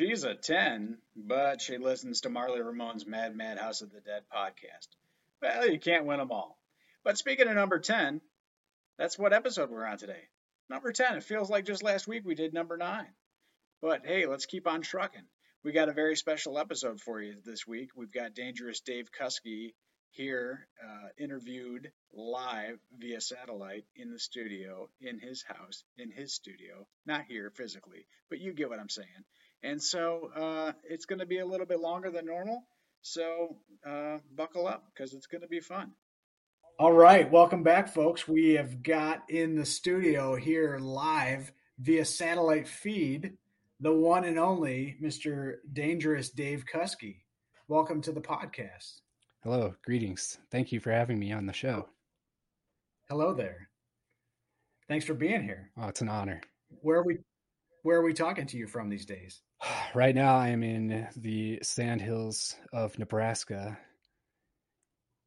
She's a 10, but she listens to Marly Ramone's Mad Mad House of the Dead podcast. Well, you can't win them all. But speaking of number 10, that's what episode we're on today. Number 10. It feels like just last week we did number 9. But hey, let's keep on trucking. We got a very special episode for you this week. We've got Dangerous Dave Kuskie here, uh, interviewed live via satellite in the studio, in his house, in his studio. Not here physically, but you get what I'm saying. And so uh, it's going to be a little bit longer than normal. So uh, buckle up because it's going to be fun. All right. Welcome back, folks. We have got in the studio here live via satellite feed the one and only Mr. Dangerous Dave Kuskie. Welcome to the podcast. Hello, greetings. Thank you for having me on the show. Hello there. Thanks for being here. Oh, it's an honor. Where are we where are we talking to you from these days? Right now, I am in the sandhills of Nebraska,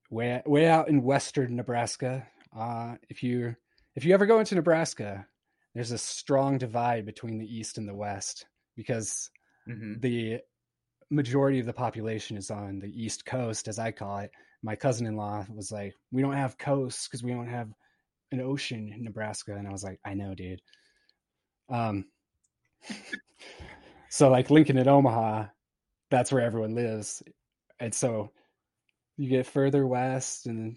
way way out in western Nebraska. Uh, if you if you ever go into Nebraska, there's a strong divide between the east and the west because mm-hmm. the majority of the population is on the east coast, as I call it. My cousin-in-law was like, "We don't have coasts because we don't have an ocean in Nebraska," and I was like, "I know, dude." Um, so like Lincoln and Omaha, that's where everyone lives. And so you get further west and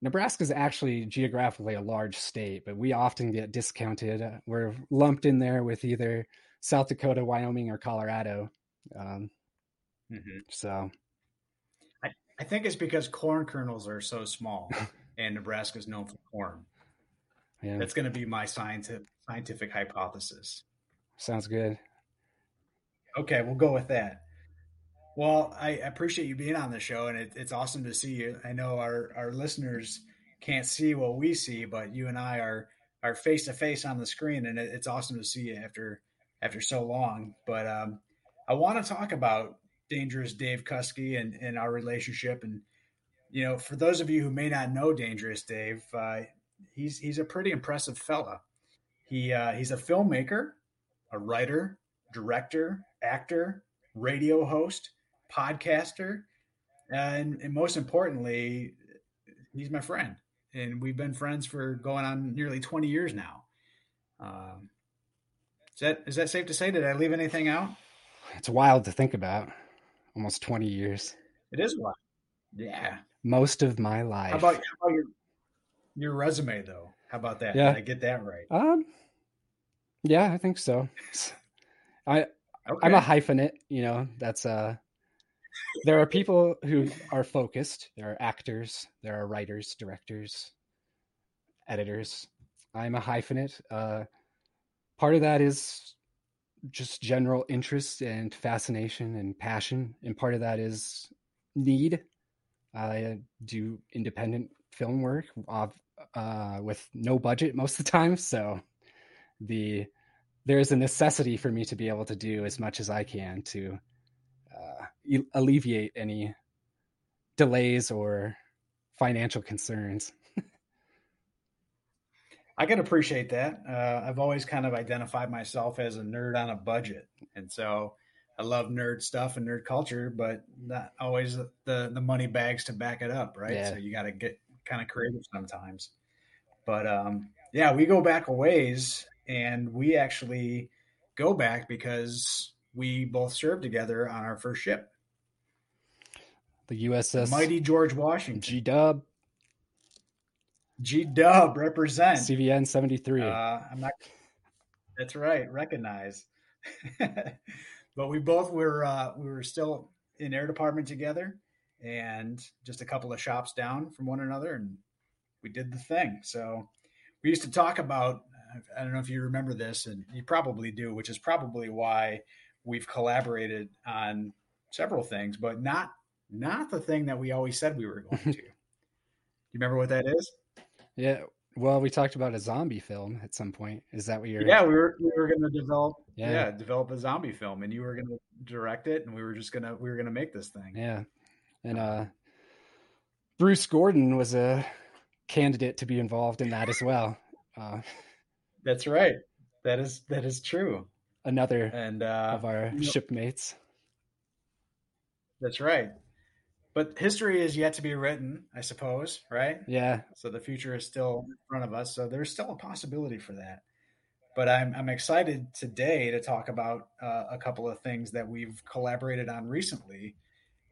Nebraska is actually geographically a large state, but we often get discounted. We're lumped in there with either South Dakota, Wyoming, or Colorado. Um, mm-hmm. So, I, I think it's because corn kernels are so small, and Nebraska is known for corn. Yeah. That's going to be my scientific scientific hypothesis. Sounds good. Okay, we'll go with that. Well, I appreciate you being on the show, and it, it's awesome to see you. I know our, our listeners can't see what we see, but you and I are are face to face on the screen, and it, it's awesome to see you after after so long. But um, I want to talk about Dangerous Dave Kuskie and, and our relationship. And you know, for those of you who may not know Dangerous Dave, uh, he's he's a pretty impressive fella. He uh, he's a filmmaker a writer, director, actor, radio host, podcaster, and, and most importantly, he's my friend. And we've been friends for going on nearly 20 years now. Um, is that is that safe to say? Did I leave anything out? It's wild to think about. Almost 20 years. It is wild. Yeah. Most of my life. How about, how about your your resume though? How about that? Yeah. Did I get that right? Um, yeah, I think so. I okay. I'm a hyphenate, you know, that's uh there are people who are focused, there are actors, there are writers, directors, editors. I'm a hyphenate. Uh part of that is just general interest and fascination and passion, and part of that is need. I do independent film work uh, with no budget most of the time, so the there's a necessity for me to be able to do as much as I can to uh, alleviate any delays or financial concerns. I can appreciate that. Uh, I've always kind of identified myself as a nerd on a budget, and so I love nerd stuff and nerd culture, but not always the the money bags to back it up, right? Yeah. So you got to get kind of creative sometimes. But um, yeah, we go back a ways, and we actually go back because we both served together on our first ship. The USS Mighty George Washington. G Dub. G Dub represent. CVN 73. Uh, I'm not. That's right. Recognize. but we both were uh, we were still in air department together, and just a couple of shops down from one another, and we did the thing. So we used to talk about. I don't know if you remember this, and you probably do, which is probably why we've collaborated on several things, but not not the thing that we always said we were going to. Do you remember what that is? Yeah. Well, we talked about a zombie film at some point. Is that what you're? Yeah, we were we were going to develop. Yeah. yeah, develop a zombie film, and you were going to direct it, and we were just gonna we were gonna make this thing. Yeah, and uh, Bruce Gordon was a candidate to be involved in that as well. Uh, That's right. That is that is true. Another and uh, of our shipmates. That's right but history is yet to be written, I suppose, right? Yeah. So the future is still in front of us. So there's still a possibility for that. But I'm I'm excited today to talk about uh, a couple of things that we've collaborated on recently,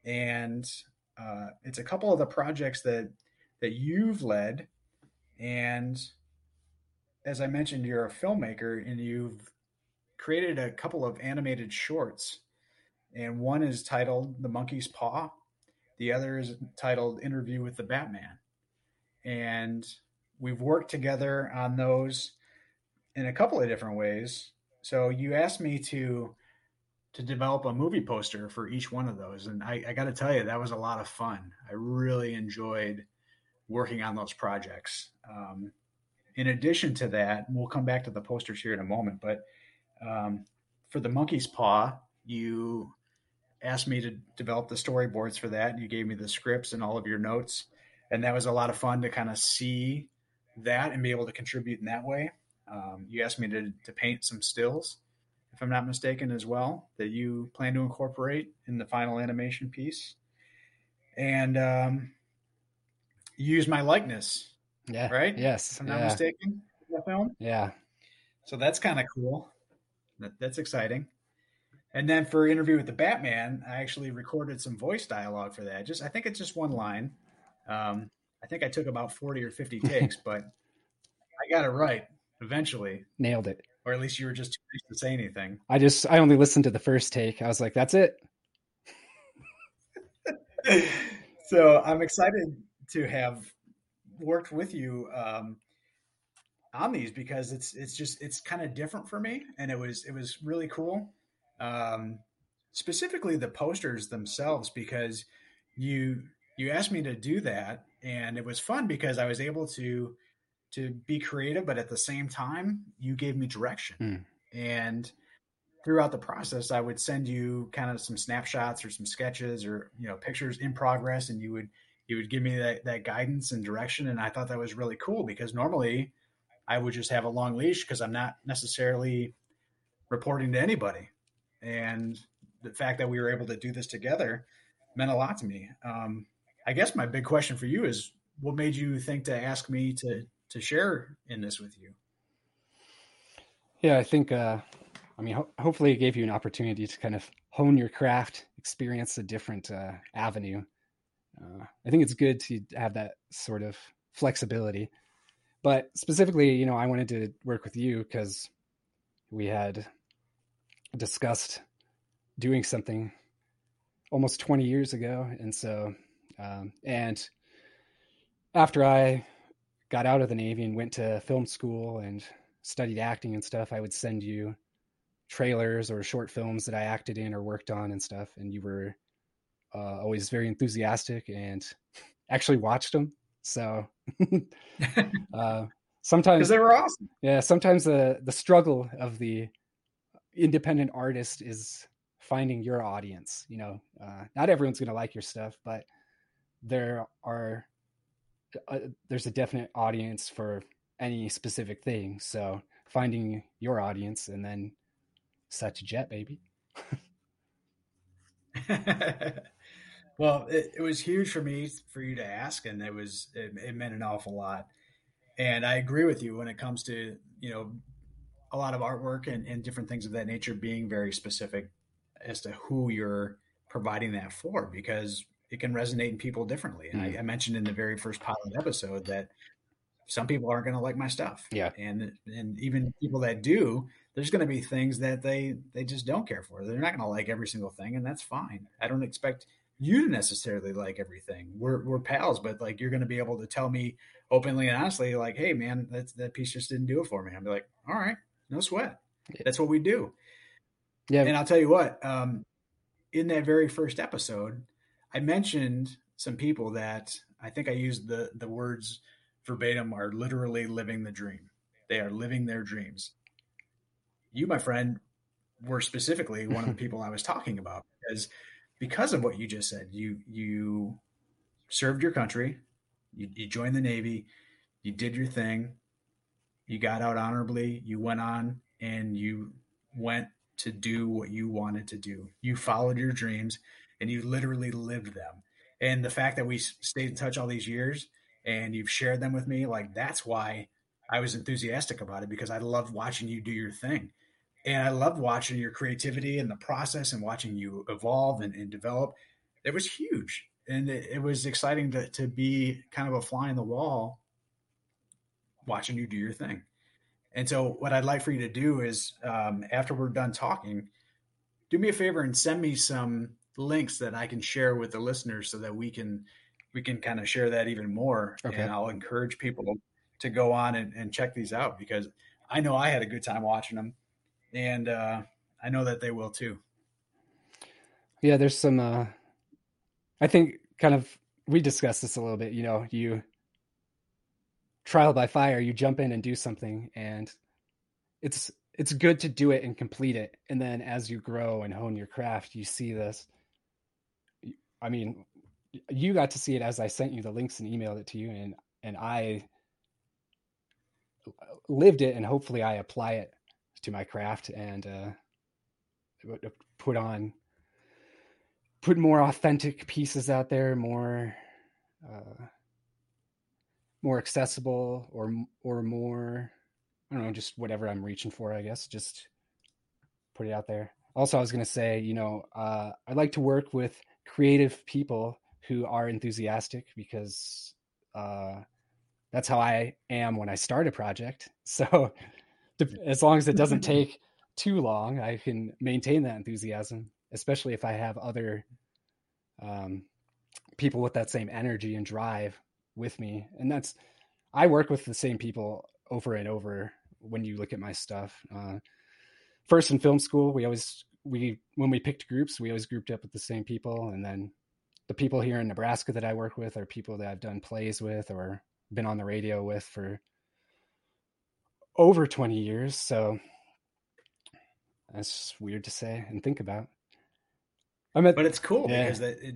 and uh, it's a couple of the projects that that you've led, and as I mentioned, you're a filmmaker and you've created a couple of animated shorts, and one is titled "The Monkey's Paw," The other is titled Interview with the Batman. And we've worked together on those in a couple of different ways. So you asked me to to develop a movie poster for each one of those. And I, I got to tell you, that was a lot of fun. I really enjoyed working on those projects. Um, in addition to that, we'll come back to the posters here in a moment, but um, for the monkey's paw, you asked me to develop the storyboards for that. You gave me the scripts and all of your notes, and that was a lot of fun to kind of see that and be able to contribute in that way. Um, you asked me to, to paint some stills, if I'm not mistaken, as well, that you plan to incorporate in the final animation piece, and um, use my likeness. Yeah. Right. Yes. If I'm not yeah. mistaken. The film. Yeah. So that's kind of cool. That, that's exciting. And then for interview with the Batman, I actually recorded some voice dialogue for that. Just I think it's just one line. Um, I think I took about forty or fifty takes, but I got it right eventually. Nailed it. Or at least you were just too nice to say anything. I just I only listened to the first take. I was like, that's it. so I'm excited to have worked with you um, on these because it's it's just it's kind of different for me, and it was it was really cool um, specifically the posters themselves because you you asked me to do that and it was fun because I was able to to be creative but at the same time you gave me direction mm. and throughout the process I would send you kind of some snapshots or some sketches or you know pictures in progress and you would you would give me that, that guidance and direction and I thought that was really cool because normally I would just have a long leash because I'm not necessarily reporting to anybody and the fact that we were able to do this together meant a lot to me. Um, I guess my big question for you is, what made you think to ask me to to share in this with you? Yeah, I think. Uh, I mean, ho- hopefully, it gave you an opportunity to kind of hone your craft, experience a different uh, avenue. Uh, I think it's good to have that sort of flexibility. But specifically, you know, I wanted to work with you because we had discussed doing something almost 20 years ago. And so, um, and after I got out of the Navy and went to film school and studied acting and stuff, I would send you trailers or short films that I acted in or worked on and stuff. And you were uh, always very enthusiastic and actually watched them. So uh, sometimes they were awesome. Yeah, sometimes the the struggle of the independent artist is finding your audience. You know, uh, not everyone's going to like your stuff, but there are uh, there's a definite audience for any specific thing. So finding your audience and then set to jet, baby. well, it, it, was huge for me for you to ask, and it was it, it meant an awful lot. And I agree with you when it comes to you know a lot of artwork and, and different things of that nature being very specific as to who you're providing that for, because it can resonate in people differently. And mm. I, I mentioned in the very first pilot episode that some people aren't going to like my stuff. Yeah. And and even people that do, there's going to be things that they they just don't care for. They're not going to like every single thing, and that's fine. I don't expect you to necessarily like everything. We're we're pals, but like you're going to be able to tell me openly and honestly, like, hey man, that that piece just didn't do it for me. I'll be like, all right, no sweat. That's what we do. Yeah. And I'll tell you what, um, in that very first episode, I mentioned some people that I think I used the the words verbatim are literally living the dream. They are living their dreams. You, my friend, were specifically one of the people I was talking about because because of what you just said. You you served your country, you, you joined the Navy, you did your thing, you got out honorably, you went on and you went to do what you wanted to do. You followed your dreams and you literally lived them. And the fact that we stayed in touch all these years and you've shared them with me, like that's why I was enthusiastic about it because I love watching you do your thing. And I love watching your creativity and the process and watching you evolve and, and develop. It was huge. And it, it was exciting to, to be kind of a fly in the wall watching you do your thing. And so, what I'd like for you to do is, um, after we're done talking, do me a favor and send me some links that I can share with the listeners so that we can we can kind of share that even more. Okay. And I'll encourage people to go on and, and, check these out because I know I had a good time watching them, and uh, I know that they will too. Yeah, there's some. Uh, I think kind of we discussed this a little bit. You know, you trial by fire, you jump in and do something, and it's it's good to do it and complete it, and then as you grow and hone your craft, you see this. I mean, you got to see it as I sent you the links and emailed it to you, and and I lived it, and hopefully I apply it to my craft and uh, put on put more authentic pieces out there, more uh, more accessible, or or more I don't know, just whatever I'm reaching for. I guess just put it out there. Also, I was going to say, you know, uh, I like to work with creative people who are enthusiastic because uh, that's how I am when I start a project. So as long as it doesn't take too long, I can maintain that enthusiasm, especially if I have other um, people with that same energy and drive with me. And that's, I work with the same people over and over when you look at my stuff. Uh, first in film school, we always, we, when we picked groups, we always grouped up with the same people. And then the people here in Nebraska that I work with are people that I've done plays with or been on the radio with for over 20 years. So that's weird to say and think about. I mean, but it's cool yeah. because it, it,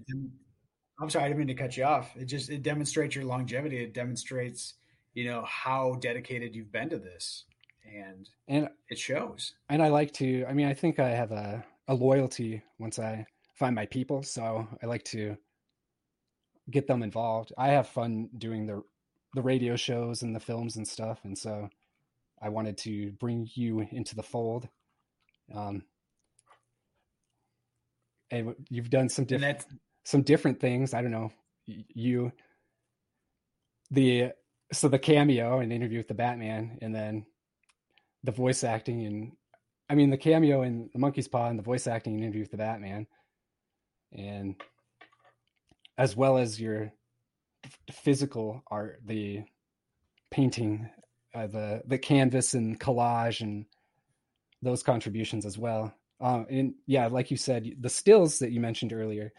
I'm sorry, I didn't mean to cut you off. It just it demonstrates your longevity. It demonstrates, you know, how dedicated you've been to this, and and it shows. And I like to. I mean, I think I have a a loyalty once I find my people. So I like to get them involved. I have fun doing the the radio shows and the films and stuff, and so I wanted to bring you into the fold. Um, and you've done some different some different things. I don't know you the so the cameo and interview with the Batman, and then the voice acting and I mean the cameo in the Monkey's Paw and the voice acting and interview with the Batman and as well as your physical art, the painting, uh, the the canvas and collage and those contributions as well. Um, and yeah, like you said, the stills that you mentioned earlier,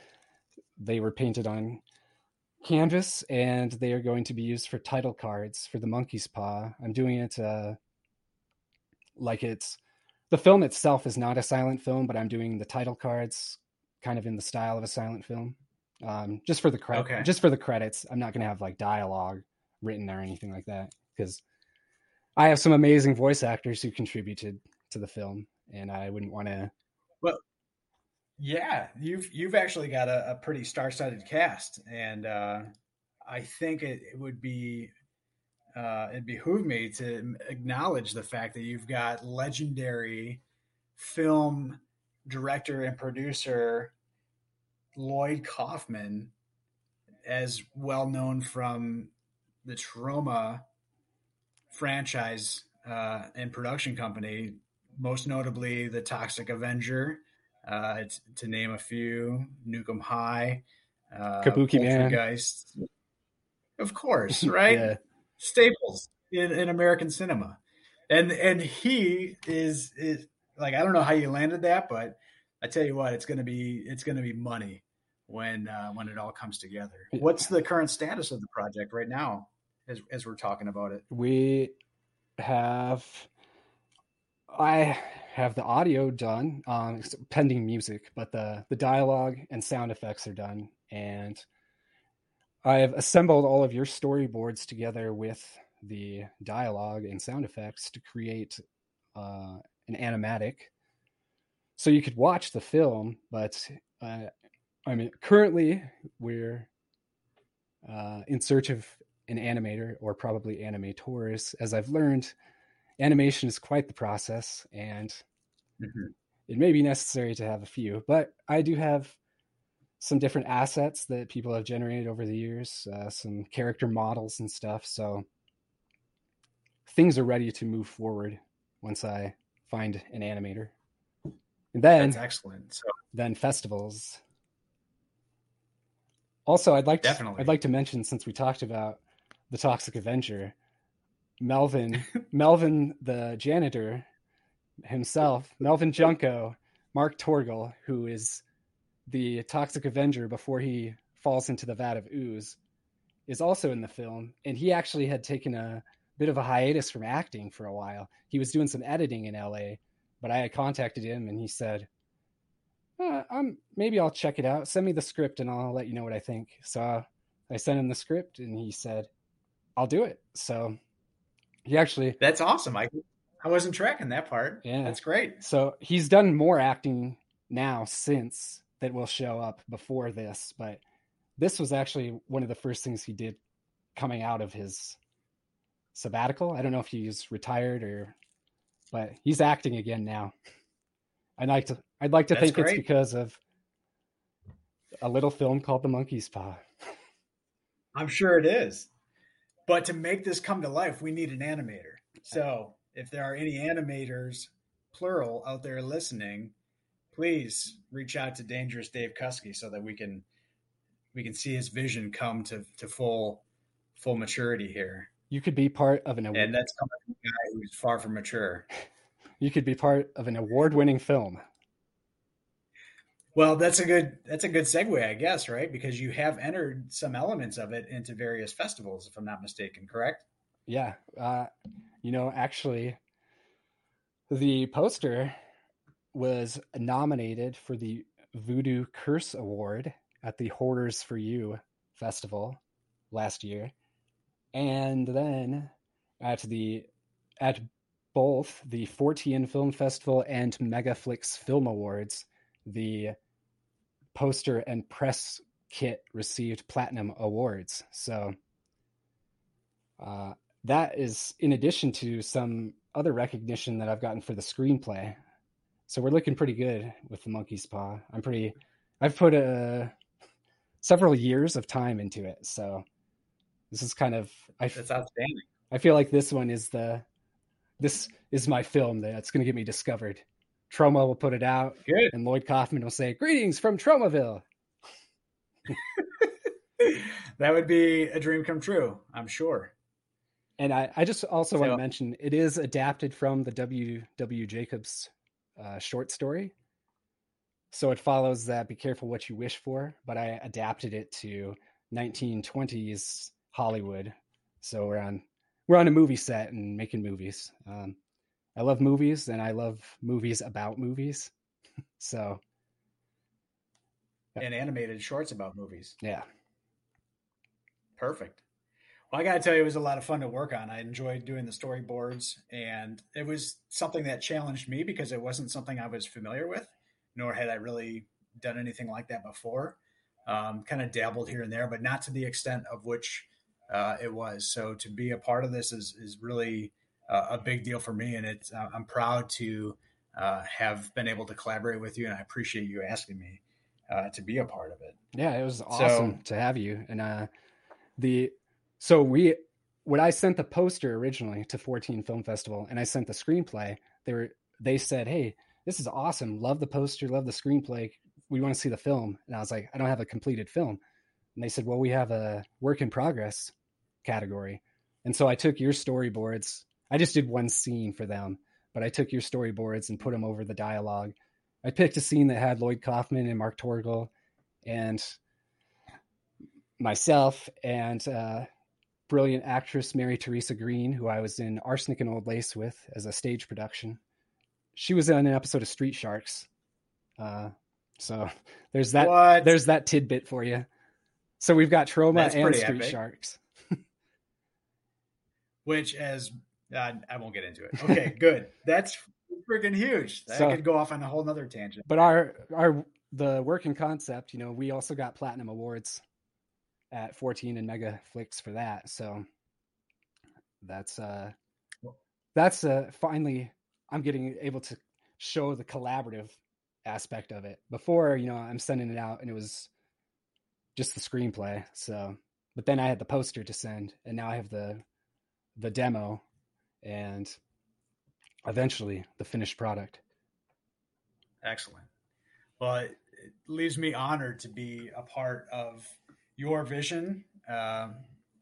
they were painted on canvas and they are going to be used for title cards for the monkey's paw. I'm doing it uh, like it's the film itself is not a silent film, but I'm doing the title cards kind of in the style of a silent film. Um, just for the credit, okay. just for the credits. I'm not going to have like dialogue written or anything like that because I have some amazing voice actors who contributed to the film, and I wouldn't want to. Well, yeah, you've you've actually got a, a pretty star-studded cast, and uh, I think it, it would be uh, it behoove me to acknowledge the fact that you've got legendary film director and producer Lloyd Kaufman, as well known from the Troma franchise uh, and production company, most notably the Toxic Avenger, uh, to name a few, Nuke 'Em High, uh, Kabukiman, of course, right? yeah. Staples in, in American cinema, and and he is is like I don't know how you landed that, but I tell you what, it's gonna be it's gonna be money when uh, when it all comes together. What's the current status of the project right now, as as we're talking about it? We have I have the audio done, um, pending music, but the the dialogue and sound effects are done, and I've assembled all of your storyboards together with the dialogue and sound effects to create uh, an animatic. So you could watch the film, but uh, I mean, currently we're uh, in search of an animator or probably animators. As I've learned, animation is quite the process, and mm-hmm. it may be necessary to have a few. But I do have some different assets that people have generated over the years, uh, some character models and stuff. So things are ready to move forward once I find an animator. And then That's excellent. So then festivals. Also, I'd like Definitely. to, I'd like to mention since we talked about the Toxic Avenger, Melvin Melvin the janitor himself, Melvin Junko, Mark Torgl, who is the Toxic Avenger before he falls into the vat of ooze, is also in the film, and he actually had taken a bit of a hiatus from acting for a while. He was doing some editing in LA, but I had contacted him, and he said, uh, "I'm maybe I'll check it out. Send me the script, and I'll let you know what I think." So I sent him the script, and he said, "I'll do it." So he actually that's awesome. I I wasn't tracking that part. Yeah, that's great. So he's done more acting now since that will show up before this, but this was actually one of the first things he did coming out of his sabbatical. I don't know if he's retired or, but he's acting again now. I'd like to. I'd like to That's think great. it's because of a little film called The Monkey's Paw. I'm sure it is. But to make this come to life, we need an animator. So if there are any animators, plural, out there listening, please reach out to Dangerous Dave Kuskie so that we can we can see his vision come to, to full full maturity here. You could be part of an award. And that's coming from a guy who's far from mature. You could be part of an award winning film. Well, that's a good that's a good segue, I guess, right? Because you have entered some elements of it into various festivals, if I'm not mistaken, correct? Yeah. Uh, you know, actually, the poster was nominated for the Voodoo Curse Award at the Hoarders for You festival last year. And then at the at both the Fortean Film Festival and Megaflix Film Awards, the poster and press kit received platinum awards. So uh, that is in addition to some other recognition that I've gotten for the screenplay. So we're looking pretty good with the monkey's paw. I'm pretty. I've put a uh, several years of time into it, so this is kind of. I, That's outstanding. I feel like this one is the. This is my film that's going to get me discovered. Troma will put it out, good. and Lloyd Kaufman will say, "Greetings from Tromaville." that would be a dream come true, I'm sure. And I, I just also so, want to mention it is adapted from the W. W. Jacobs uh, short story. So it follows that be careful what you wish for, but I adapted it to 1920s Hollywood. So we're on we're on a movie set and making movies. Um, I love movies and I love movies about movies. so and animated shorts about movies. Yeah. Perfect. Well, I got to tell you, it was a lot of fun to work on. I enjoyed doing the storyboards, and it was something that challenged me because it wasn't something I was familiar with, nor had I really done anything like that before. Um, kind of dabbled here and there, but not to the extent of which uh, it was. So to be a part of this is is really uh, a big deal for me, and it's uh, I'm proud to uh, have been able to collaborate with you, and I appreciate you asking me uh, to be a part of it. Yeah, it was awesome so, to have you, and uh, the so we when I sent the poster originally to Fortean Film Festival and I sent the screenplay, they were they said, "Hey, this is awesome. Love the poster, love the screenplay. We want to see the film." And I was like, "I don't have a completed film." And they said, "Well, we have a work in progress category." And so I took your storyboards. I just did one scene for them, but I took your storyboards and put them over the dialogue. I picked a scene that had Lloyd Kaufman and Mark Torgl and myself and uh, brilliant actress Mary Teresa Green, who I was in Arsenic and Old Lace with as a stage production. She was in an episode of Street Sharks. Uh, so there's that. What? There's that tidbit for you. So we've got Troma That's and Street epic. Sharks. Which, as uh, I won't get into it. Okay, good. That's freaking huge. That so, could go off on a whole nother tangent. But our our the working concept, you know, we also got platinum awards at Fortean and mega flicks for that so that's uh that's uh finally i'm getting able to show the collaborative aspect of it before you know i'm sending it out and it was just the screenplay so but then i had the poster to send and now i have the the demo and eventually the finished product excellent well it leaves me honored to be a part of your vision. Um,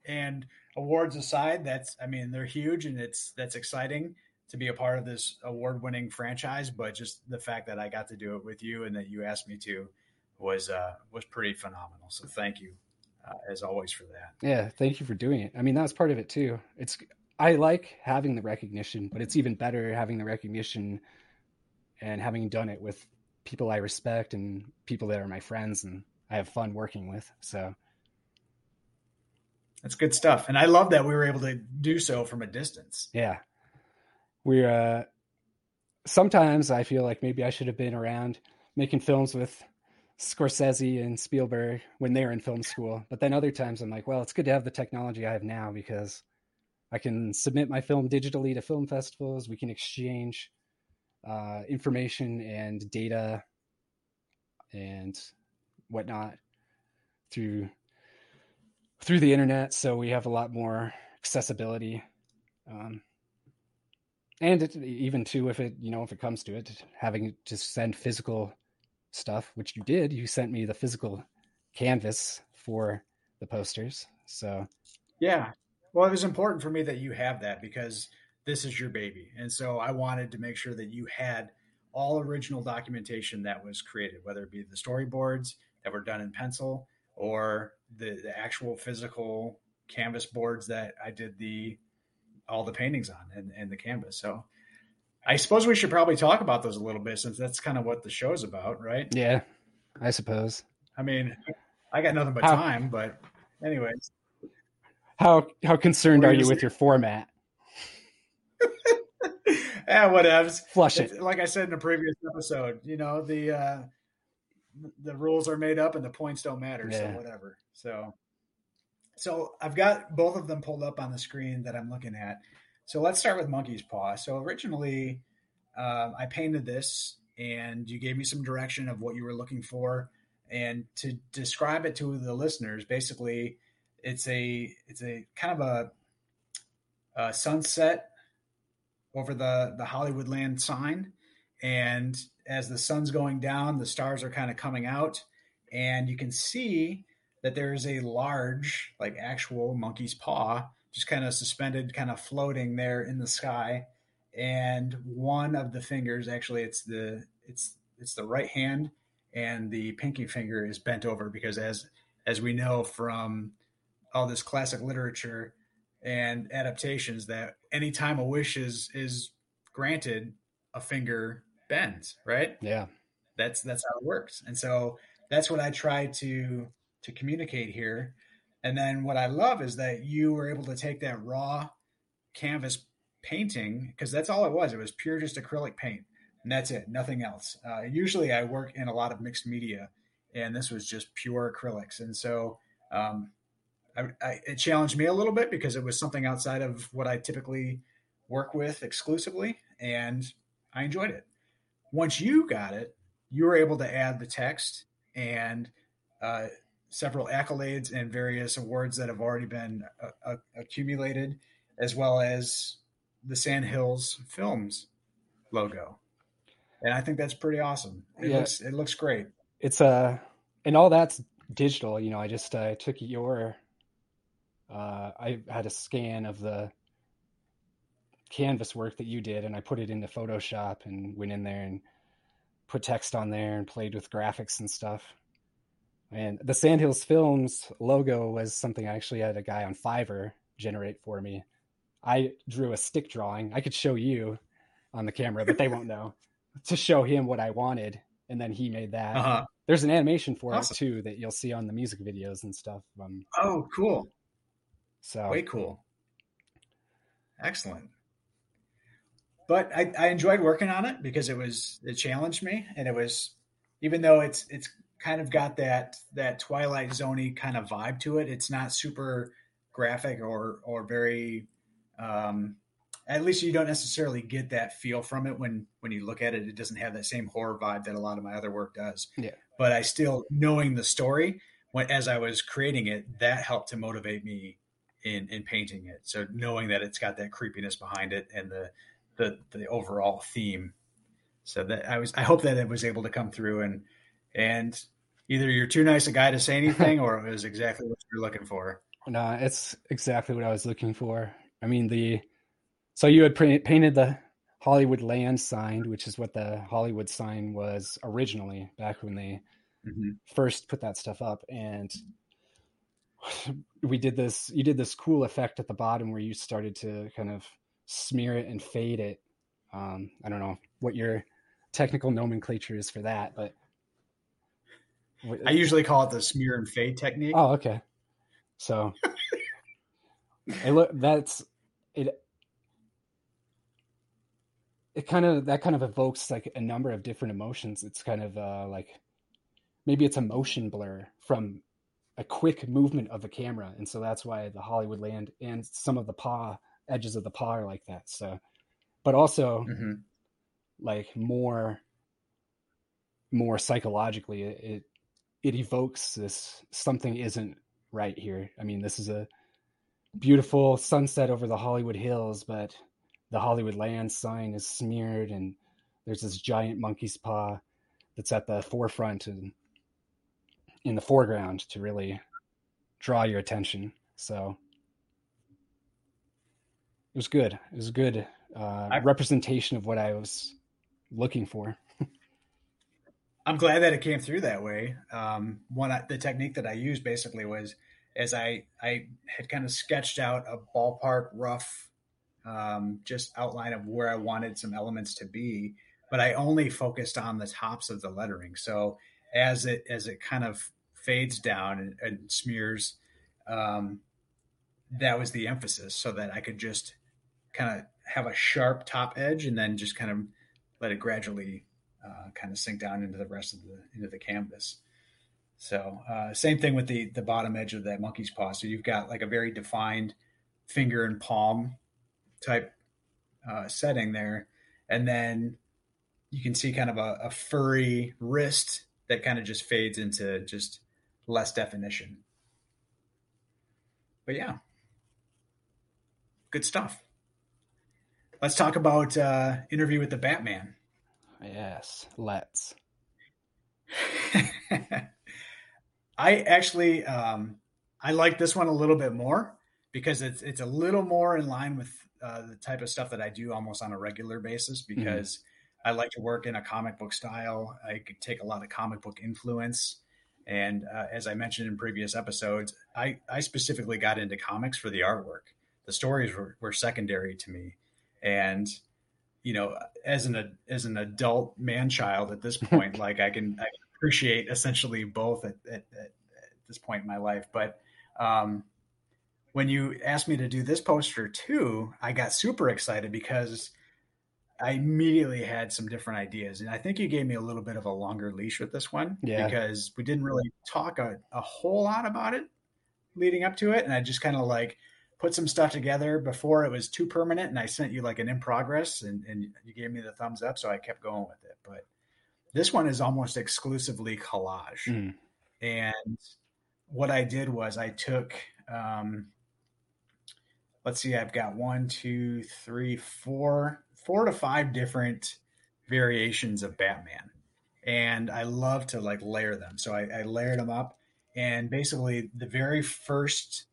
and awards aside, that's I mean they're huge and it's that's exciting to be a part of this award-winning franchise. But just the fact that I got to do it with you and that you asked me to was uh, was pretty phenomenal. So thank you uh, as always for that. Yeah, thank you for doing it. I mean that's part of it too. It's I like having the recognition, but it's even better having the recognition and having done it with people I respect and people that are my friends and I have fun working with. So that's good stuff. And I love that we were able to do so from a distance. Yeah. We're, uh, sometimes I feel like maybe I should have been around making films with Scorsese and Spielberg when they were in film school. But then other times I'm like, well, it's good to have the technology I have now because I can submit my film digitally to film festivals. We can exchange uh, information and data and whatnot through through the internet, so we have a lot more accessibility. Um, and it, even too, if it you know if it comes to it, having to send physical stuff, which you did, you sent me the physical canvas for the posters. So yeah, well, it was important for me that you have that because this is your baby, and so I wanted to make sure that you had all original documentation that was created, whether it be the storyboards that were done in pencil or the, the actual physical canvas boards that I did the all the paintings on and, and the canvas. So I suppose we should probably talk about those a little bit since that's kind of what the show's about, right? Yeah, I suppose. I mean, I got nothing but how, time, but anyways. How how concerned are you with your format? yeah, whatevs. Flush it. Like I said in a previous episode, you know, the uh the rules are made up and the points don't matter. Yeah. So whatever. So, so I've got both of them pulled up on the screen that I'm looking at. So let's start with Monkey's Paw. So originally, uh, I painted this, and you gave me some direction of what you were looking for, and to describe it to the listeners, basically, it's a it's a kind of a, a sunset over the the Hollywoodland sign, and as the sun's going down, the stars are kind of coming out, and you can see that there is a large, like actual monkey's paw, just kind of suspended, kind of floating there in the sky. And one of the fingers, actually, it's the it's it's the right hand, and the pinky finger is bent over because as as we know from all this classic literature and adaptations, that anytime a wish is is granted, a finger bends, right? Yeah. That's that's how it works. And so that's what I try to to communicate here. And then what I love is that you were able to take that raw canvas painting because that's all it was. It was pure just acrylic paint, and that's it, nothing else. Uh, usually, I work in a lot of mixed media, and this was just pure acrylics. And so um, I, I, it challenged me a little bit because it was something outside of what I typically work with exclusively, and I enjoyed it. Once you got it, you were able to add the text and uh, several accolades and various awards that have already been uh, uh accumulated, as well as the Sand Hills Films logo. And I think that's pretty awesome. It yeah. looks it looks great. It's uh and all that's digital, you know, I just uh, took your uh I had a scan of the canvas work that you did and I put it into Photoshop and went in there and put text on there and played with graphics and stuff. And the Sandhills Films logo was something I actually had a guy on Fiverr generate for me. I drew a stick drawing. I could show you on the camera, but they won't know to show him what I wanted. And then he made that. Uh-huh. There's an animation for awesome. it too that you'll see on the music videos and stuff. Um, oh, cool. So way cool. Excellent. But I, I enjoyed working on it because it was it challenged me and it was even though it's it's kind of got that that Twilight Zoney kind of vibe to it. It's not super graphic or or very. Um, at least you don't necessarily get that feel from it when when you look at it. It doesn't have that same horror vibe that a lot of my other work does. Yeah. But I still knowing the story when as I was creating it, that helped to motivate me in in painting it. So knowing that it's got that creepiness behind it and the the the overall theme. So that I was I hope that it was able to come through and and either you're too nice a guy to say anything or it was exactly what you're looking for. No, it's exactly what I was looking for. I mean, the so you had painted the Hollywoodland sign, which is what the Hollywood sign was originally back when they mm-hmm. first put that stuff up. And we did this, you did this cool effect at the bottom where you started to kind of smear it and fade it. Um, I don't know what your technical nomenclature is for that, but I usually call it the smear and fade technique. Oh, okay. So it look that's it. It kind of that kind of evokes like a number of different emotions. It's kind of uh, like maybe it's a motion blur from a quick movement of the camera, and so that's why the Hollywoodland and some of the paw edges of the paw are like that. So, but also mm-hmm. like more more psychologically, it it evokes this something isn't right here. I mean, this is a beautiful sunset over the Hollywood Hills, but the Hollywoodland sign is smeared, and there's this giant monkey's paw that's at the forefront and in the foreground to really draw your attention. So it was good. It was a good uh, representation of what I was looking for. I'm glad that it came through that way. Um, one the technique that I used basically was as I I had kind of sketched out a ballpark rough um, just outline of where I wanted some elements to be, but I only focused on the tops of the lettering. So as it as it kind of fades down and, and smears, um, that was the emphasis, so that I could just kind of have a sharp top edge and then just kind of let it gradually uh, kind of sink down into the rest of the into the canvas. So uh, same thing with the the bottom edge of that monkey's paw. So you've got like a very defined finger and palm type uh, setting there, and then you can see kind of a, a furry wrist that kind of just fades into just less definition. But yeah, good stuff. Let's talk about uh, interview with the Batman. Yes, let's. I actually um, I like this one a little bit more because it's it's a little more in line with uh, the type of stuff that I do almost on a regular basis mm-hmm. because. I like to work in a comic book style. I could take a lot of comic book influence. And uh, as I mentioned in previous episodes, I, I specifically got into comics for the artwork. The stories were, were secondary to me. And you know, as an as an adult man child at this point, like I can, I can appreciate essentially both at, at, at, this point in my life. But Um, when you asked me to do this poster too, I got super excited because I immediately had some different ideas. And I think you gave me a little bit of a longer leash with this one yeah. because we didn't really talk a, a whole lot about it leading up to it. And I just kind of like put some stuff together before it was too permanent. And I sent you like an in progress and, and you gave me the thumbs up. So I kept going with it. But this one is almost exclusively collage. Mm. And what I did was I took, um, let's see, I've got one, two, three, four, four to five different variations of Batman. And I love to like layer them. So I, I layered them up. And basically, the very first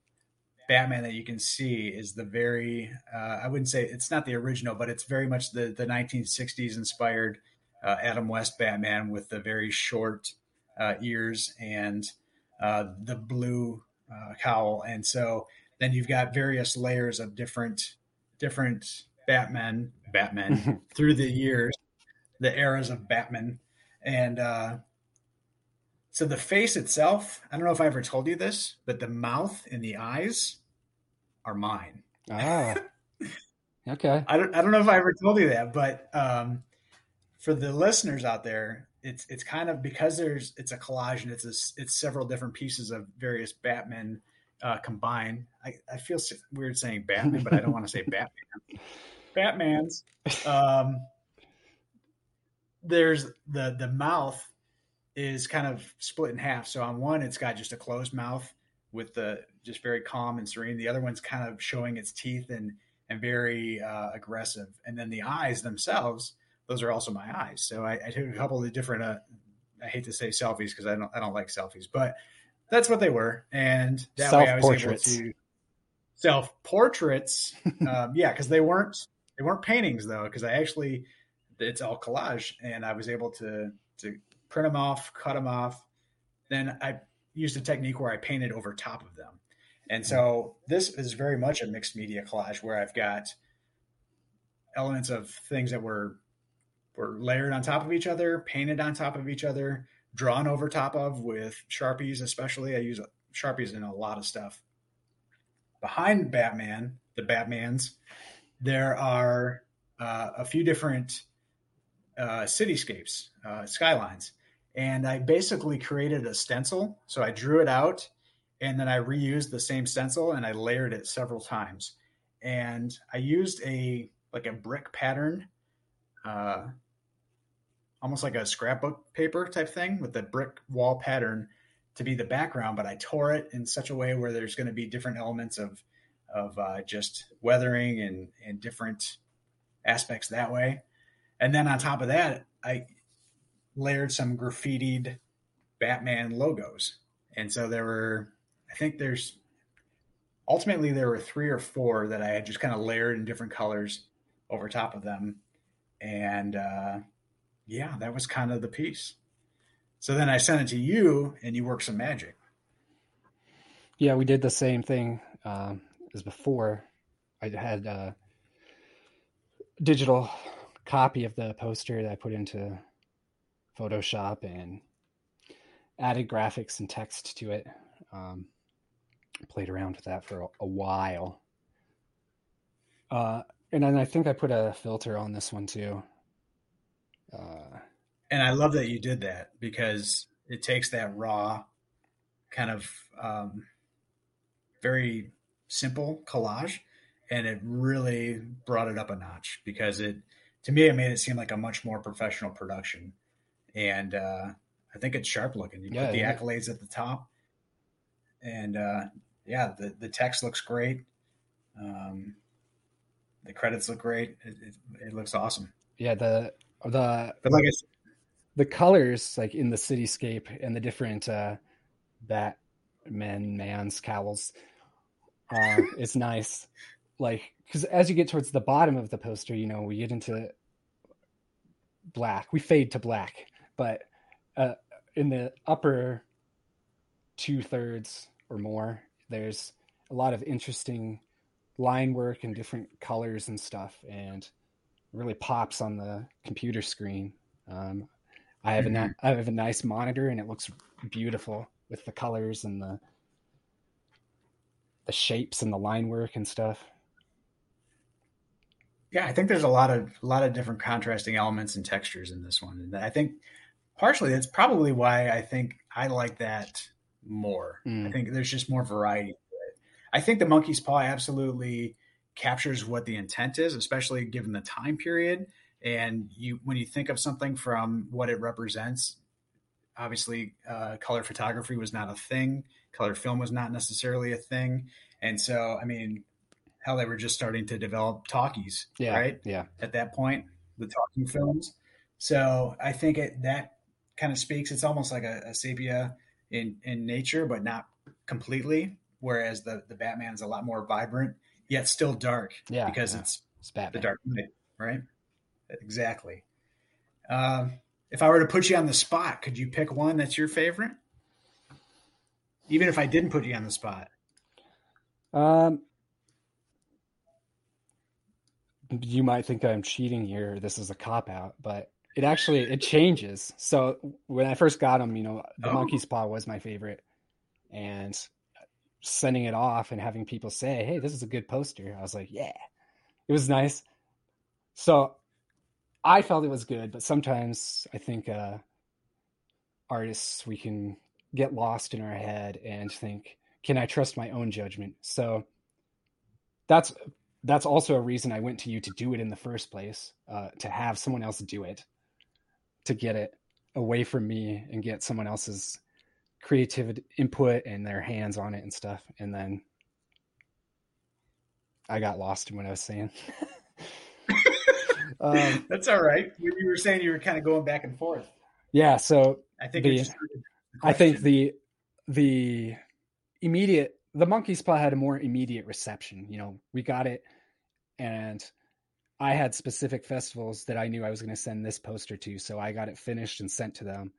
Batman that you can see is the very, uh, I wouldn't say it's not the original, but it's very much the, the 1960s inspired uh, Adam West Batman with the very short uh, ears and uh, the blue uh, cowl. And so then you've got various layers of different different Batman Batman through the years, the eras of Batman, and uh, so the face itself. I don't know if I ever told you this, but the mouth and the eyes are mine. Ah, okay. I don't. I don't know if I ever told you that, but um, for the listeners out there, it's it's kind of because there's it's a collage and it's a, it's several different pieces of various Batman uh, combined. I, I feel weird saying Batman, but I don't want to say Batman. Batman's. Um, there's the the mouth is kind of split in half. So on one, it's got just a closed mouth with the just very calm and serene. The other one's kind of showing its teeth and and very uh, aggressive. And then the eyes themselves, those are also my eyes. So I, I took a couple of the different. Uh, I hate to say selfies because I don't I don't like selfies, but that's what they were, and that way I was able to self portraits. um, yeah, because they weren't they weren't paintings though, because I actually it's all collage, and I was able to to print them off, cut them off. Then I used a technique where I painted over top of them, and so this is very much a mixed media collage where I've got elements of things that were were layered on top of each other, painted on top of each other, drawn over top of with sharpies. Especially, I use sharpies in a lot of stuff. Behind Batman, the Batmans, there are uh, a few different uh, cityscapes, uh, skylines. And I basically created a stencil. So I drew it out and then I reused the same stencil and I layered it several times. And I used a like a brick pattern, uh, almost like a scrapbook paper type thing with the brick wall pattern to be the background, but I tore it in such a way where there's going to be different elements of of uh, just weathering and, and different aspects that way. And then on top of that, I layered some graffitied Batman logos. And so there were, I think there's ultimately there were three or four that I had just kind of layered in different colors over top of them. And uh, yeah, that was kind of the piece. So then I sent it to you and you worked some magic. Yeah, we did the same thing. Um, as before, I had a digital copy of the poster that I put into Photoshop and added graphics and text to it. Um, played around with that for a, a while. Uh, and then I think I put a filter on this one too. Uh, and I love that you did that because it takes that raw kind of um, very simple collage and it really brought it up a notch because it to me it made it seem like a much more professional production. And uh, i think it's sharp looking. You yeah, put the yeah. accolades at the top and uh, yeah the, the text looks great. Um, the credits look great. It, it, it, looks awesome. Yeah the the but like I said, the colors like in the cityscape and the different uh batman man's cowls uh, it's nice. Like, because as you get towards the bottom of the poster, you know, we get into black. We fade to black, but uh, in the upper two thirds or more, there's a lot of interesting line work and different colors and stuff, and really pops on the computer screen. Um, I have mm-hmm. a I have a nice monitor, and it looks beautiful with the colors and the the shapes and the line work and stuff. Yeah, I think there's a lot of a lot of different contrasting elements and textures in this one, and I think partially that's probably why I think I like that more. Mm. I think there's just more variety. I think the monkey's paw absolutely captures what the intent is, especially given the time period. And you, when you think of something from what it represents, obviously, uh, color photography was not a thing. Color film was not necessarily a thing. And so, I mean, hell, they were just starting to develop talkies, yeah, right? Yeah. At that point, the talking films. So I think it, that kind of speaks. It's almost like a, a sepia in in nature, but not completely. Whereas the the Batman's a lot more vibrant, yet still dark. Yeah, because yeah. it's, it's the dark knight, right? Exactly. Um, if I were to put you on the spot, could you pick one that's your favorite? Even if I didn't put you on the spot. Um, you might think I'm cheating here. This is a cop out, but it actually it changes. So when I first got them, you know, the oh. monkey's paw was my favorite, and sending it off and having people say, "Hey, this is a good poster," I was like, "Yeah, it was nice." So I felt it was good, but sometimes I think uh, artists we can get lost in our head and think, "Can I trust my own judgment?" So that's that's also a reason I went to you to do it in the first place, uh, to have someone else do it, to get it away from me and get someone else's creative input and their hands on it and stuff. And then I got lost in what I was saying. um, That's all right. You were saying you were kind of going back and forth. Yeah. So I think the, I think the the immediate the monkey's paw had a more immediate reception. You know, we got it, and I had specific festivals that I knew I was going to send this poster to, so I got it finished and sent to them.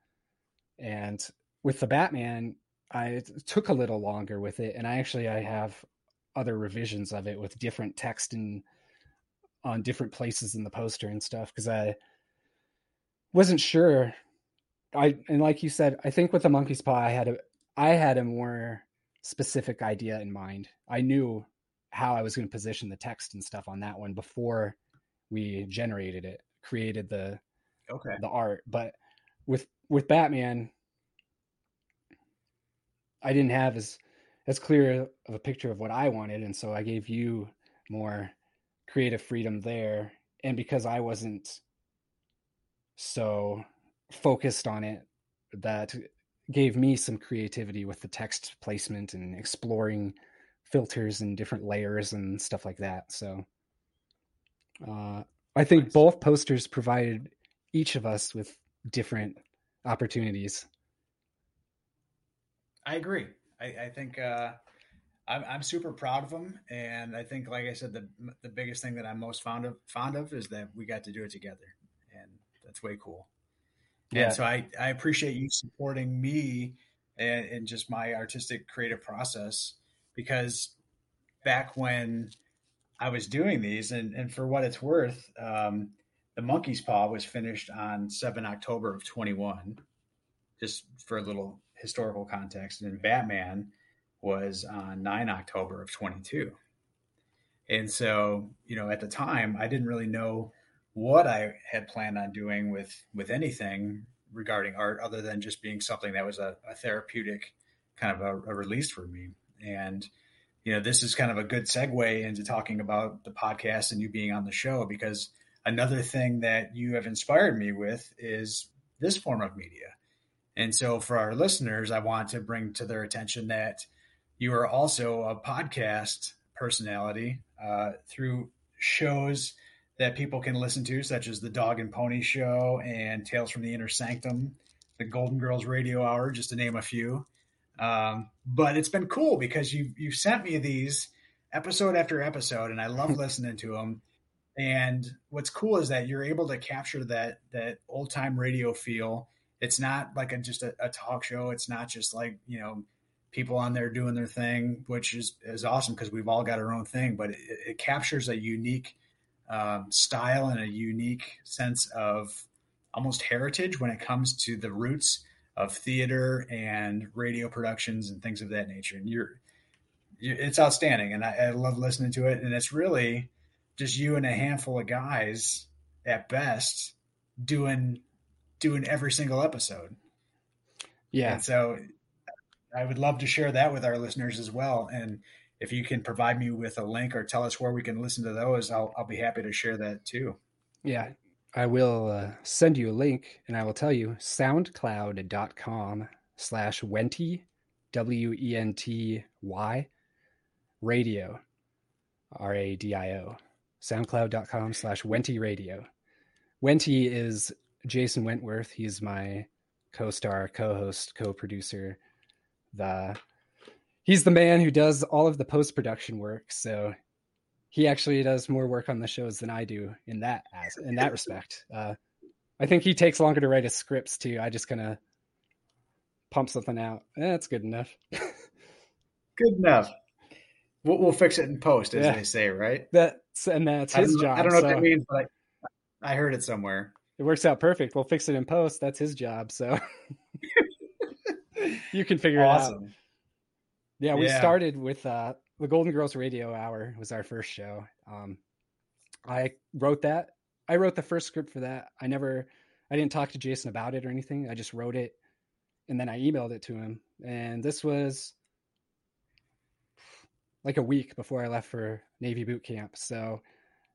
And with the Batman, I took a little longer with it, and I actually I have other revisions of it with different text and on different places in the poster and stuff because I wasn't sure. I and like you said, I think with the monkey's paw, I had a I had a more specific idea in mind. I knew how I was going to position the text and stuff on that one before we generated it, created the okay the art. But with with Batman, I didn't have as as clear of a picture of what I wanted, and so I gave you more creative freedom there. And because I wasn't so focused on it, that gave me some creativity with the text placement and exploring filters and different layers and stuff like that. So uh, I think nice. both posters provided each of us with different opportunities. I agree. I, I think uh, I'm, I'm super proud of them, and I think, like I said, the the biggest thing that I'm most fond of fond of is that we got to do it together, and that's way cool. Yeah. And so I, I appreciate you supporting me and, and just my artistic creative process because back when I was doing these, and, and for what it's worth, um, the Monkey's Paw was finished on 7 October of 21, just for a little historical context. And Batman was on 9 October of 22. And so, you know, at the time, I didn't really know what I had planned on doing with with anything regarding art other than just being something that was a, a therapeutic kind of a, a, release for me. And you know, this is kind of a good segue into talking about the podcast and you being on the show because another thing that you have inspired me with is this form of media. And so for our listeners, I want to bring to their attention that you are also a podcast personality uh, through shows that people can listen to, such as the Dog and Pony Show and Tales from the Inner Sanctum, the Golden Girls Radio Hour, just to name a few. Um, but it's been cool because you you sent me these episode after episode, and I love listening to them. And what's cool is that you're able to capture that that old time radio feel. It's not like a, just a, a talk show. It's not just like you know people on there doing their thing, which is is awesome because we've all got our own thing. But it, it captures a unique um, style and a unique sense of almost heritage when it comes to the roots of theater and radio productions and things of that nature. And you're it's outstanding, and I, I love listening to it. And it's really just you and a handful of guys at best doing doing every single episode. Yeah. And so I would love to share that with our listeners as well. And if you can provide me with a link or tell us where we can listen to those, I'll, I'll be happy to share that too. Yeah. I will uh, send you a link and I will tell you soundcloud.com slash Wenty, W E N T Y, radio, R A D I O. Soundcloud.com slash Wenty radio. Wenty is Jason Wentworth. He's my co star, co host, co producer. The he's the man who does all of the post production work. So he actually does more work on the shows than I do in that as in that respect. Uh, I think he takes longer to write his scripts too. I just kind of pump something out. Eh, that's good enough. good enough. We'll, we'll, fix it in post, as yeah. they say, right? That's and that's his I job. I don't know so. what that means, but I, I heard it somewhere. It works out perfect. We'll fix it in post. That's his job. So you can figure awesome. it out. Yeah, we yeah. started with uh, the Golden Girls Radio Hour was our first show. Um, I wrote that. I wrote the first script for that. I never, I didn't talk to Jason about it or anything. I just wrote it, and then I emailed it to him. And this was like a week before I left for Navy boot camp. So,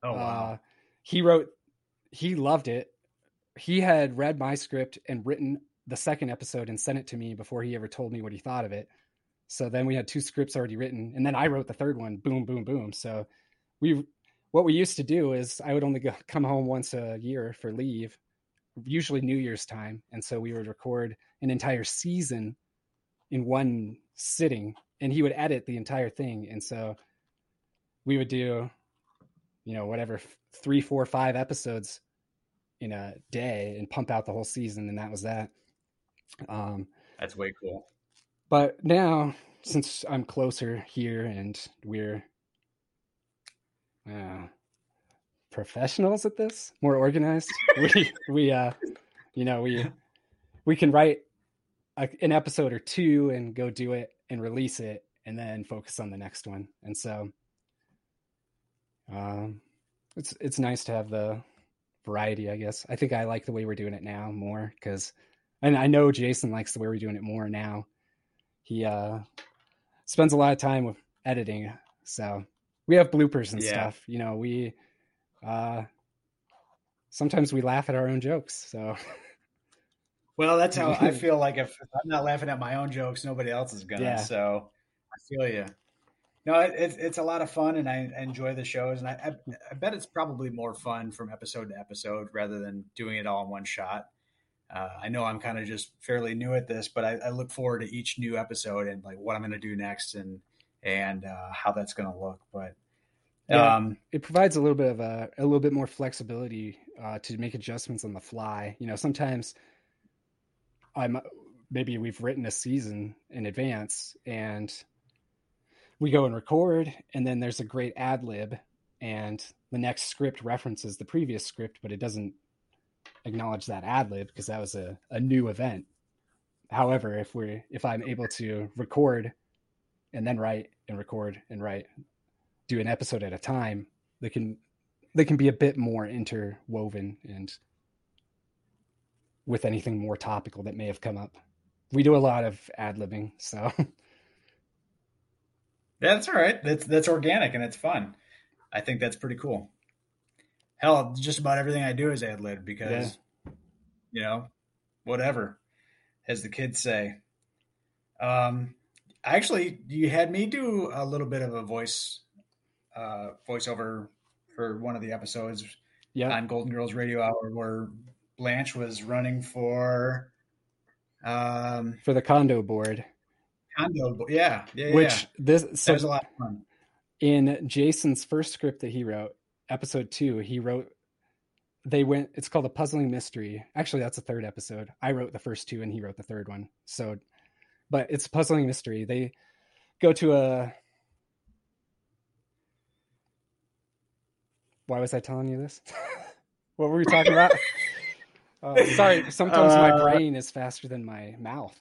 oh, wow. uh, he wrote, he loved it. He had read my script and written the second episode and sent it to me before he ever told me what he thought of it. So then we had two scripts already written, and then I wrote the third one. Boom, boom, boom. So we, what we used to do is I would only go, come home once a year for leave, usually New Year's time, and so we would record an entire season in one sitting, and he would edit the entire thing, and so we would do, you know, whatever three, four, five episodes in a day and pump out the whole season, and that was that. Um, That's way cool. But now, since I'm closer here and we're uh, professionals at this, more organized, we we uh, you know, we we can write a, an episode or two and go do it and release it and then focus on the next one. And so, um, it's it's nice to have the variety, I guess. I think I like the way we're doing it now more because, and I know Jason likes the way we're doing it more now he uh, spends a lot of time with editing. So we have bloopers and yeah. stuff. You know, we uh, sometimes we laugh at our own jokes. So. Well, that's how I feel like if, I'm not laughing at my own jokes, nobody else is gonna. Yeah. So I feel you. No, it, it's it's a lot of fun, and I, enjoy the shows, and I, I, I bet it's probably more fun from episode to episode rather than doing it all in one shot uh, I know I'm kind of just fairly new at this, but I, I, look forward to each new episode and like what I'm going to do next and and uh, how that's going to look. But um, it provides a little bit of a, a little bit more flexibility uh, to make adjustments on the fly. You know, sometimes I'm maybe we've written a season in advance and we go and record, and then there's a great ad lib, and the next script references the previous script, but it doesn't acknowledge that ad lib because that was a, a new event. However, if we're if I'm able to record and then write and record and write, do an episode at a time, they can they can be a bit more interwoven and with anything more topical that may have come up. We do a lot of ad libbing, so that's all right. That's that's organic and it's fun. I think that's pretty cool hell, just about everything I do is ad lib because, yeah. you know, whatever, as the kids say. Um, actually, you had me do a little bit of a voice, uh, voiceover for one of the episodes yeah. on Golden Girls Radio Hour where Blanche was running for, um, for the condo board. Condo, yeah, yeah, Which yeah. this so that was a lot of fun. In Jason's first script that he wrote, episode two, he wrote they went it's called a puzzling mystery. Actually that's the third episode. I wrote the first two and he wrote the third one. So but it's a puzzling mystery. They go to a why was i telling you this? What were we talking about? Uh, sorry. Sometimes uh, my brain is faster than my mouth.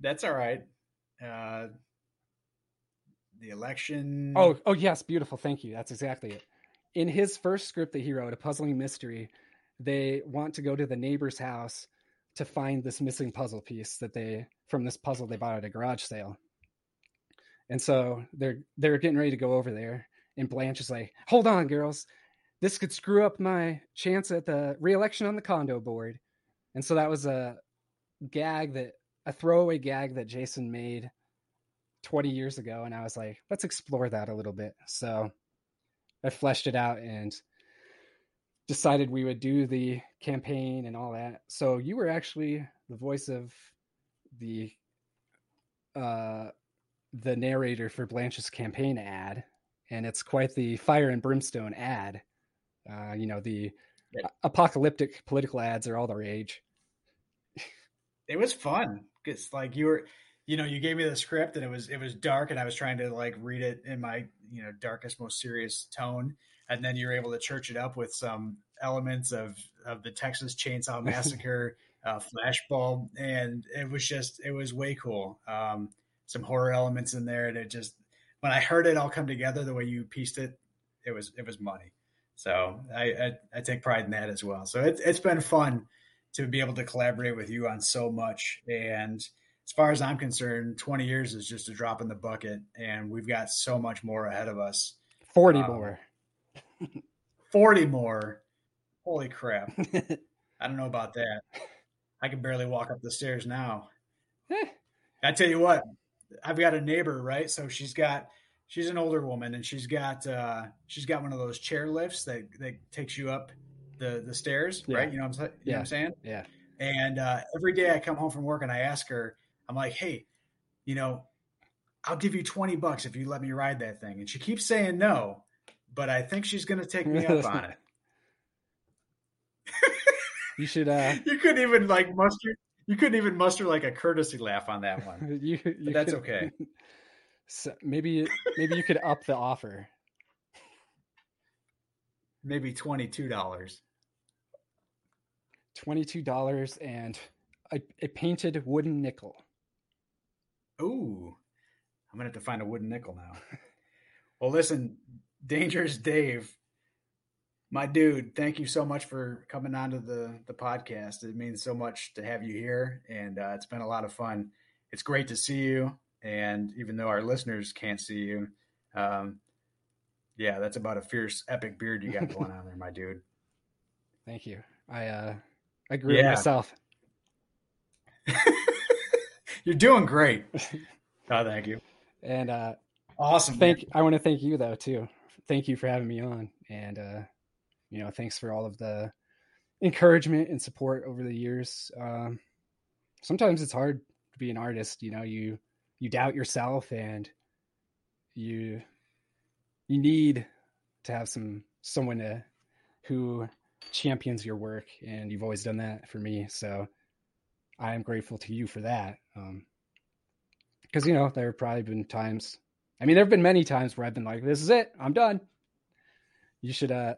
That's all right. Uh, the election. Oh, oh yes, beautiful. Thank you. That's exactly it. In his first script that he wrote, a puzzling mystery, they want to go to the neighbor's house to find this missing puzzle piece that they from this puzzle they bought at a garage sale. And so they're they're getting ready to go over there, and Blanche is like, "Hold on, girls, this could screw up my chance at the reelection on the condo board." And so that was a gag that a throwaway gag that Jason made 20 years ago, and I was like, let's explore that a little bit. So I fleshed it out and decided we would do the campaign and all that. So you were actually the voice of the uh the narrator for Blanche's campaign ad, and it's quite the fire and brimstone ad. Uh, you know, the yeah. apocalyptic political ads are all the rage. It was fun. because like you were you know, you gave me the script and it was it was dark and I was trying to like read it in my, you know, darkest, most serious tone. And then you're able to church it up with some elements of of the Texas Chainsaw Massacre, uh, flashbulb, and it was just it was way cool. Um, some horror elements in there, and it just when I heard it all come together the way you pieced it, it was it was money. So I I, I take pride in that as well. So it's it's been fun to be able to collaborate with you on so much and as far as I'm concerned, 20 years is just a drop in the bucket, and we've got so much more ahead of us. 40 um, more. 40 more. Holy crap. I don't know about that. I can barely walk up the stairs now. Eh. I tell you what, I've got a neighbor, right? So she's got she's an older woman and she's got uh she's got one of those chair lifts that that takes you up the the stairs, yeah. right? You know what I'm, you yeah. know what I'm saying? Yeah. And uh, every day I come home from work and I ask her, I'm like, hey, you know, I'll give you 20 bucks if you let me ride that thing. And she keeps saying no, but I think she's going to take me up on it. you should, uh, you couldn't even like muster, you couldn't even muster like a courtesy laugh on that one. you, you that's could, okay. So maybe, maybe you could up the offer. Maybe $22. $22 and a, a painted wooden nickel. Ooh, I'm gonna have to find a wooden nickel now. well, listen, Dangerous Dave, my dude, thank you so much for coming onto the the podcast. It means so much to have you here, and uh, it's been a lot of fun. It's great to see you, and even though our listeners can't see you, um, yeah, that's about a fierce, epic beard you got going on there, my dude. Thank you. I uh, I grew yeah. it myself. You're doing great. Oh, thank you. And uh, awesome. Thank. Man. I want to thank you though too. Thank you for having me on, and uh, you know, thanks for all of the encouragement and support over the years. Um, sometimes it's hard to be an artist. You know, you you doubt yourself, and you you need to have some someone to who champions your work, and you've always done that for me. So I am grateful to you for that. Um, because you know there have probably been times. I mean, there have been many times where I've been like, "This is it, I'm done." You should uh,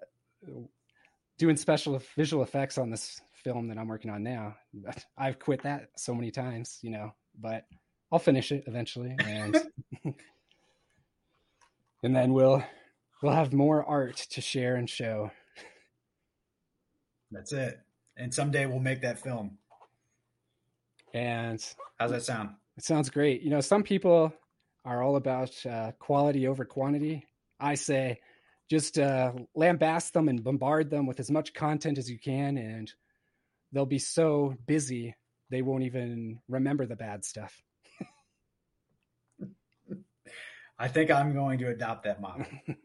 doing special visual effects on this film that I'm working on now. I've quit that so many times, you know, but I'll finish it eventually, and and then we'll we'll have more art to share and show. That's it. And someday we'll make that film. And how's that sound? It sounds great. You know, some people are all about uh, quality over quantity. I say just uh, lambast them and bombard them with as much content as you can, and they'll be so busy they won't even remember the bad stuff. I think I'm going to adopt that model.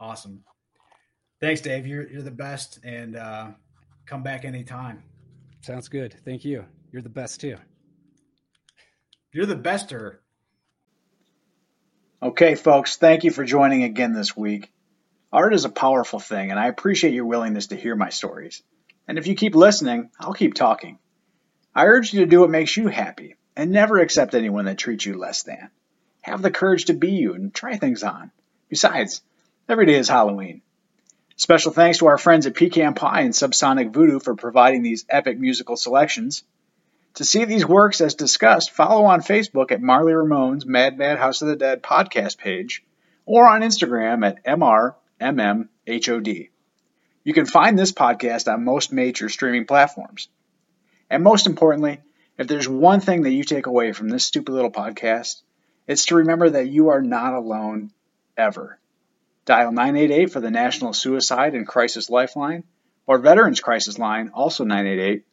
awesome. Thanks, Dave. You're you're the best, and uh, come back anytime. Sounds good. Thank you. You're the best too. You're the bester. Okay, folks, thank you for joining again this week. Art is a powerful thing, and I appreciate your willingness to hear my stories. And if you keep listening, I'll keep talking. I urge you to do what makes you happy, and never accept anyone that treats you less than. Have the courage to be you and try things on. Besides, every day is Halloween. Special thanks to our friends at Pecan Pie and Subsonic Voodoo for providing these epic musical selections. To see these works as discussed, follow on Facebook at Marly Ramone's Mad Mad House of the Dead podcast page or on Instagram at MRMMHOD. You can find this podcast on most major streaming platforms. And most importantly, if there's one thing that you take away from this stupid little podcast, it's to remember that you are not alone ever. Dial 988 for the National Suicide and Crisis Lifeline or Veterans Crisis Line, also 988,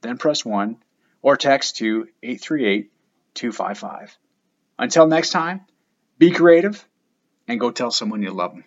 then press 1 or text to 838 255. Until next time, be creative and go tell someone you love them.